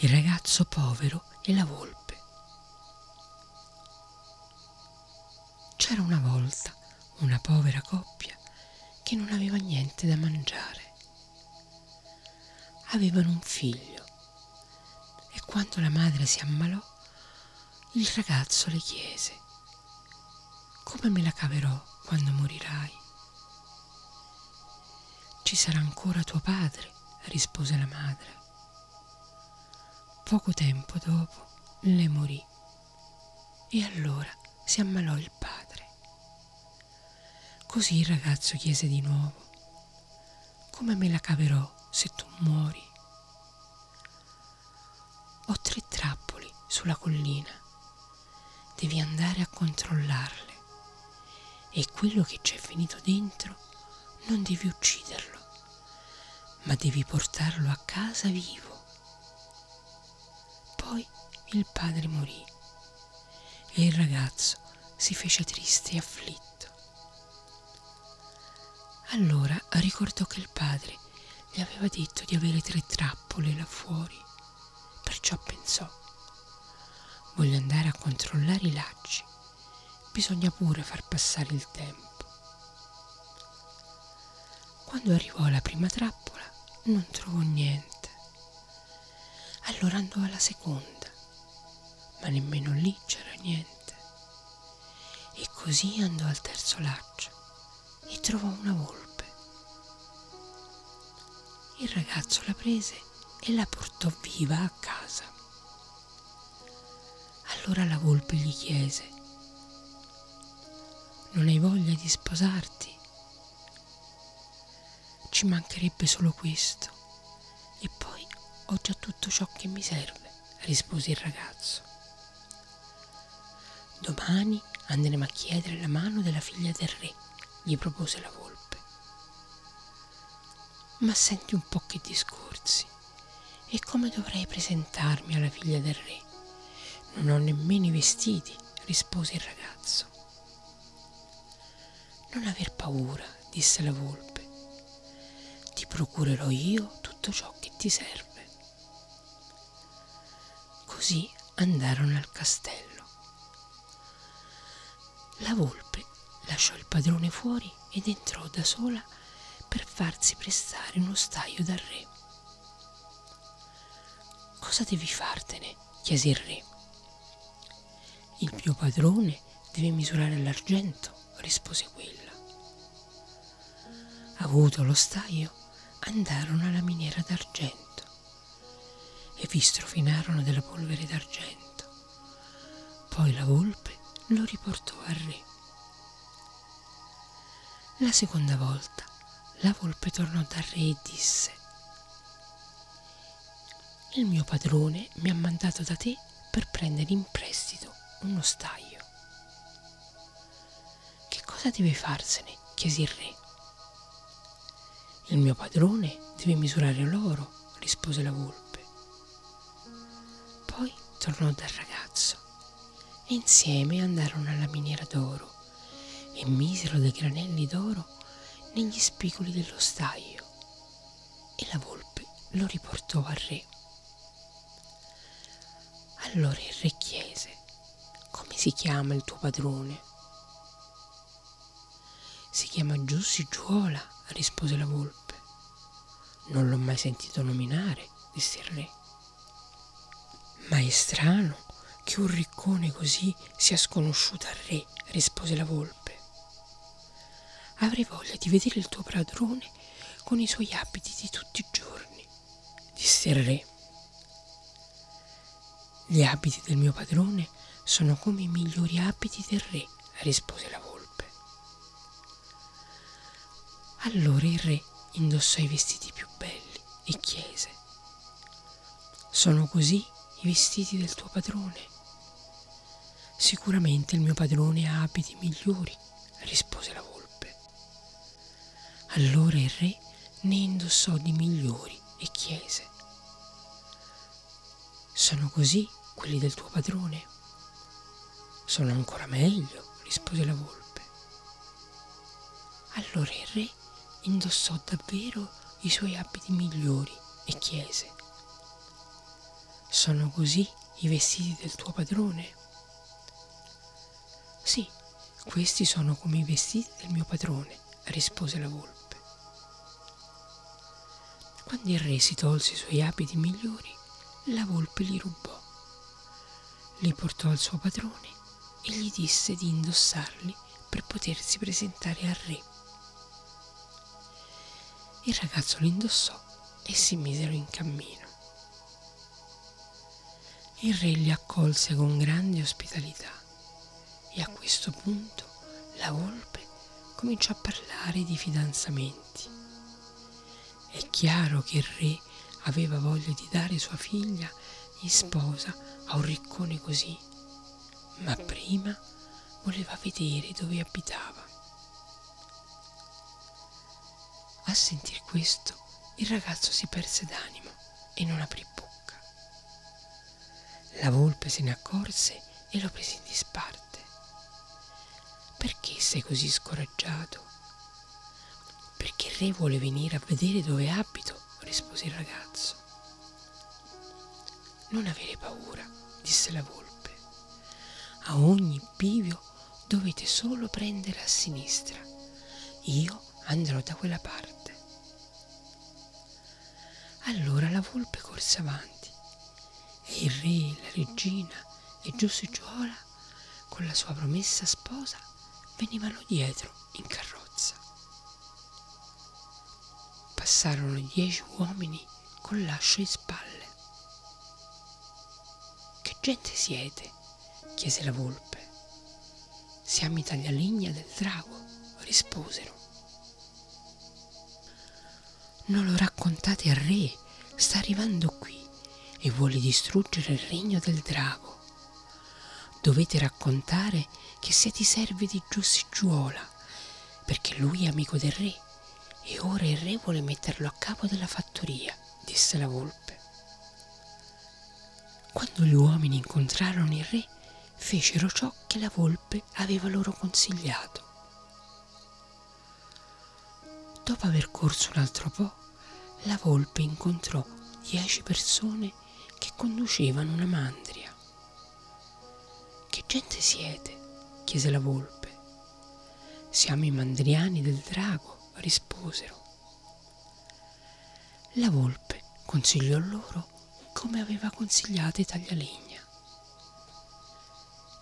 il ragazzo povero e la volpe. C'era una volta una povera coppia che non aveva niente da mangiare. Avevano un figlio e quando la madre si ammalò, il ragazzo le chiese, come me la caverò quando morirai? Ci sarà ancora tuo padre, rispose la madre. Poco tempo dopo le morì e allora si ammalò il padre. Così il ragazzo chiese di nuovo, come me la caverò se tu muori? Ho tre trappoli sulla collina, devi andare a controllarle e quello che c'è finito dentro non devi ucciderlo, ma devi portarlo a casa vivo poi il padre morì e il ragazzo si fece triste e afflitto. Allora ricordò che il padre gli aveva detto di avere tre trappole là fuori, perciò pensò, voglio andare a controllare i lacci, bisogna pure far passare il tempo. Quando arrivò alla prima trappola non trovò niente allora andò alla seconda, ma nemmeno lì c'era niente. E così andò al terzo laccio e trovò una volpe. Il ragazzo la prese e la portò viva a casa. Allora la volpe gli chiese, non hai voglia di sposarti? Ci mancherebbe solo questo ho già tutto ciò che mi serve, rispose il ragazzo. Domani andremo a chiedere la mano della figlia del re, gli propose la volpe. Ma senti un po' che discorsi. E come dovrei presentarmi alla figlia del re? Non ho nemmeno i vestiti, rispose il ragazzo. Non aver paura, disse la volpe. Ti procurerò io tutto ciò che ti serve. Così andarono al castello. La volpe lasciò il padrone fuori ed entrò da sola per farsi prestare uno staio dal re. Cosa devi fartene? chiese il re. Il mio padrone deve misurare l'argento, rispose quella. Avuto lo staio, andarono alla miniera d'argento e vi strofinarono della polvere d'argento. Poi la volpe lo riportò al re. La seconda volta la volpe tornò dal re e disse Il mio padrone mi ha mandato da te per prendere in prestito uno staio. Che cosa deve farsene? chiese il re. Il mio padrone deve misurare l'oro, rispose la volpe tornò dal ragazzo e insieme andarono alla miniera d'oro e misero dei granelli d'oro negli spigoli dello staio e la volpe lo riportò al re. Allora il re chiese, come si chiama il tuo padrone? Si chiama Giussi Giuola, rispose la volpe. Non l'ho mai sentito nominare, disse il re. Ma è strano che un riccone così sia sconosciuto al re, rispose la volpe. Avrei voglia di vedere il tuo padrone con i suoi abiti di tutti i giorni, disse il re. Gli abiti del mio padrone sono come i migliori abiti del re, rispose la volpe. Allora il re indossò i vestiti più belli e chiese, sono così i vestiti del tuo padrone. Sicuramente il mio padrone ha abiti migliori, rispose la volpe. Allora il re ne indossò di migliori e chiese. Sono così quelli del tuo padrone? Sono ancora meglio, rispose la volpe. Allora il re indossò davvero i suoi abiti migliori e chiese Sono così i vestiti del tuo padrone? Sì, questi sono come i vestiti del mio padrone, rispose la volpe. Quando il re si tolse i suoi abiti migliori, la volpe li rubò. Li portò al suo padrone e gli disse di indossarli per potersi presentare al re. Il ragazzo li indossò e si misero in cammino. Il re li accolse con grande ospitalità e a questo punto la volpe cominciò a parlare di fidanzamenti. È chiaro che il re aveva voglia di dare sua figlia in sposa a un riccone così, ma prima voleva vedere dove abitava. A sentir questo, il ragazzo si perse d'animo e non aprì bocca. La volpe se ne accorse e lo prese in disparte. Perché sei così scoraggiato? Perché il re vuole venire a vedere dove abito, rispose il ragazzo. Non avere paura, disse la volpe. A ogni bivio dovete solo prendere a sinistra. Io andrò da quella parte. Allora la volpe corse avanti il re, la regina e Giusuggiuola con la sua promessa sposa venivano dietro in carrozza. Passarono dieci uomini con l'ascio in spalle. Che gente siete? chiese la volpe. Siamo i taglialegna del drago, risposero. Non lo raccontate al re, sta arrivando qui e vuole distruggere il regno del drago. Dovete raccontare che siete i servi di Giussigiuola, perché lui è amico del re e ora il re vuole metterlo a capo della fattoria, disse la volpe. Quando gli uomini incontrarono il re, fecero ciò che la volpe aveva loro consigliato. Dopo aver corso un altro po', la volpe incontrò dieci persone conducevano una mandria. Che gente siete? chiese la volpe. Siamo i mandriani del drago, risposero. La volpe consigliò loro come aveva consigliato i taglialegna.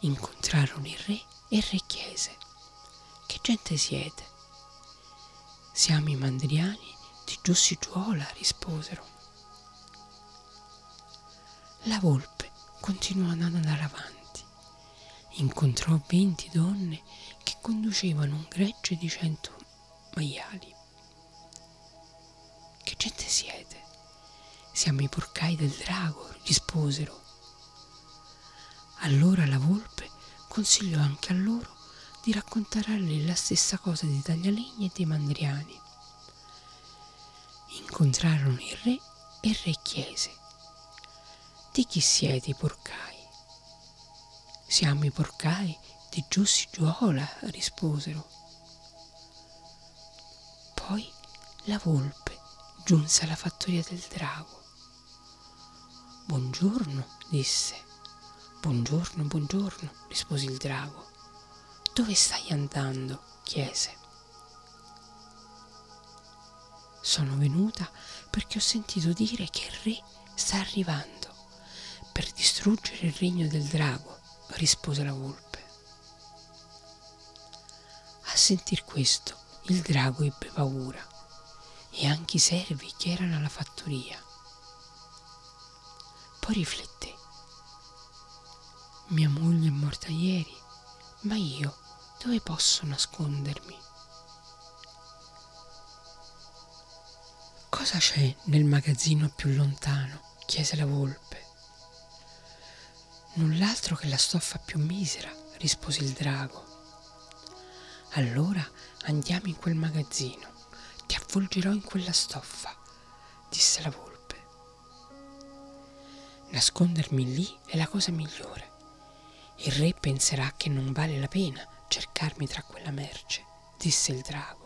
Incontrarono il re e il re chiese, che gente siete? Siamo i mandriani di Giussigiuola, risposero. La volpe continuò ad andare avanti. Incontrò venti donne che conducevano un gregge di cento maiali. Che gente siete? Siamo i porcai del drago, risposero. Allora la volpe consigliò anche a loro di raccontare a lei la stessa cosa dei taglialegni e dei mandriani. Incontrarono il re e il re chiese di chi siete i porcai? Siamo i porcai di Giussi Giuola, risposero. Poi la volpe giunse alla fattoria del drago. Buongiorno, disse. Buongiorno, buongiorno, rispose il drago. Dove stai andando? chiese. Sono venuta perché ho sentito dire che il re sta arrivando per distruggere il regno del drago, rispose la volpe. A sentir questo, il drago ebbe paura e anche i servi che erano alla fattoria. Poi rifletté. Mia moglie è morta ieri, ma io dove posso nascondermi? Cosa c'è nel magazzino più lontano? chiese la volpe. Null'altro che la stoffa più misera, rispose il drago. Allora andiamo in quel magazzino, ti avvolgerò in quella stoffa, disse la volpe. Nascondermi lì è la cosa migliore. Il re penserà che non vale la pena cercarmi tra quella merce, disse il drago.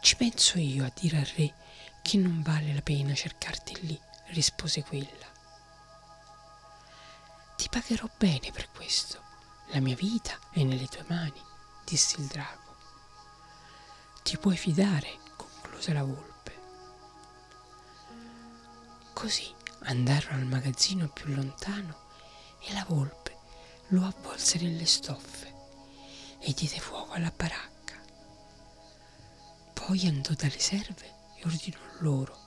Ci penso io a dire al re che non vale la pena cercarti lì, rispose quella. Ti pagherò bene per questo. La mia vita è nelle tue mani, disse il drago. Ti puoi fidare, concluse la volpe. Così andarono al magazzino più lontano e la volpe lo avvolse nelle stoffe e diede fuoco alla baracca. Poi andò dalle serve e ordinò loro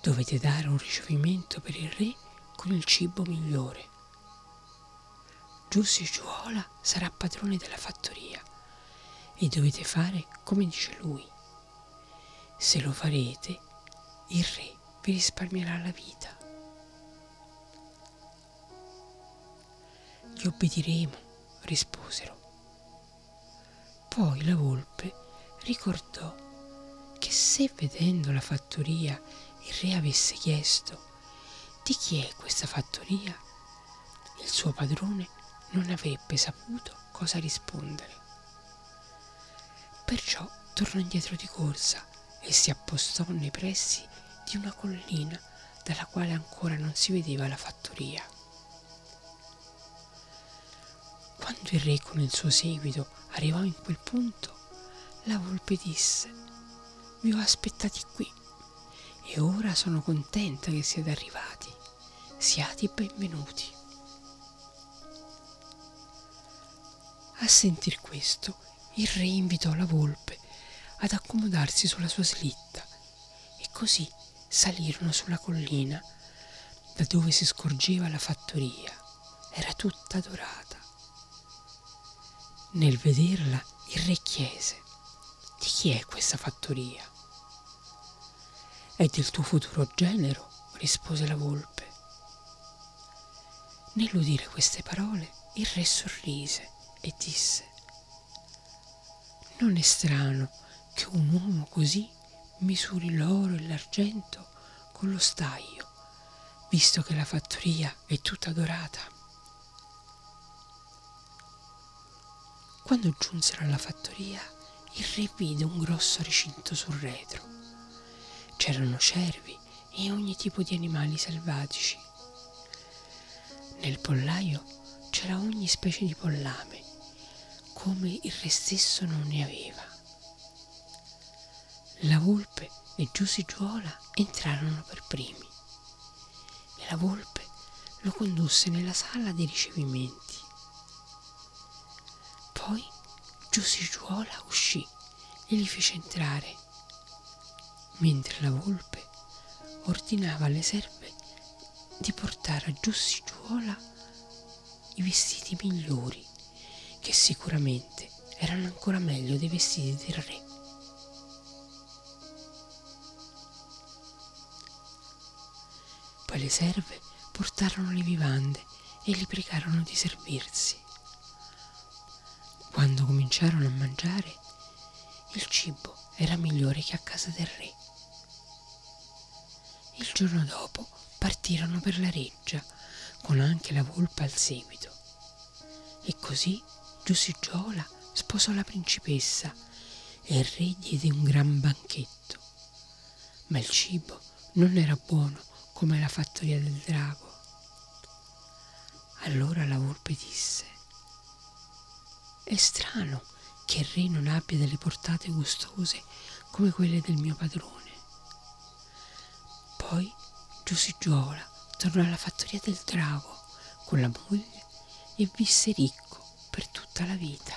dovete dare un ricevimento per il re con il cibo migliore. Giussi Giuola sarà padrone della fattoria e dovete fare come dice lui. Se lo farete, il re vi risparmierà la vita. Gli obbediremo, risposero. Poi la volpe ricordò che se vedendo la fattoria il re avesse chiesto di chi è questa fattoria, il suo padrone non avrebbe saputo cosa rispondere. Perciò tornò indietro di corsa e si appostò nei pressi di una collina dalla quale ancora non si vedeva la fattoria. Quando il re con il suo seguito arrivò in quel punto, la volpe disse, vi ho aspettati qui e ora sono contenta che siete arrivati. Siate benvenuti. A sentir questo, il re invitò la volpe ad accomodarsi sulla sua slitta e così salirono sulla collina da dove si scorgeva la fattoria. Era tutta dorata. Nel vederla, il re chiese: Di chi è questa fattoria? È del tuo futuro genero, rispose la volpe. Nell'udire queste parole, il re sorrise e disse, non è strano che un uomo così misuri l'oro e l'argento con lo staio, visto che la fattoria è tutta dorata. Quando giunsero alla fattoria, il re vide un grosso recinto sul retro C'erano cervi e ogni tipo di animali selvatici. Nel pollaio c'era ogni specie di pollame, come il re stesso non ne aveva. La volpe e Giussi Giuola entrarono per primi e la volpe lo condusse nella sala dei ricevimenti. Poi Giussi Giuola uscì e li fece entrare mentre la volpe ordinava alle serve di portare a Giussigiuola i vestiti migliori, che sicuramente erano ancora meglio dei vestiti del re. Poi le serve portarono le vivande e li pregarono di servirsi. Quando cominciarono a mangiare, il cibo era migliore che a casa del re. Il giorno dopo partirono per la reggia, con anche la volpe al seguito. E così Giussigiola sposò la principessa e il re diede un gran banchetto. Ma il cibo non era buono come la fattoria del drago. Allora la volpe disse, è strano che il re non abbia delle portate gustose come quelle del mio padrone. Poi Giusigiuola tornò alla fattoria del drago con la moglie e visse ricco per tutta la vita.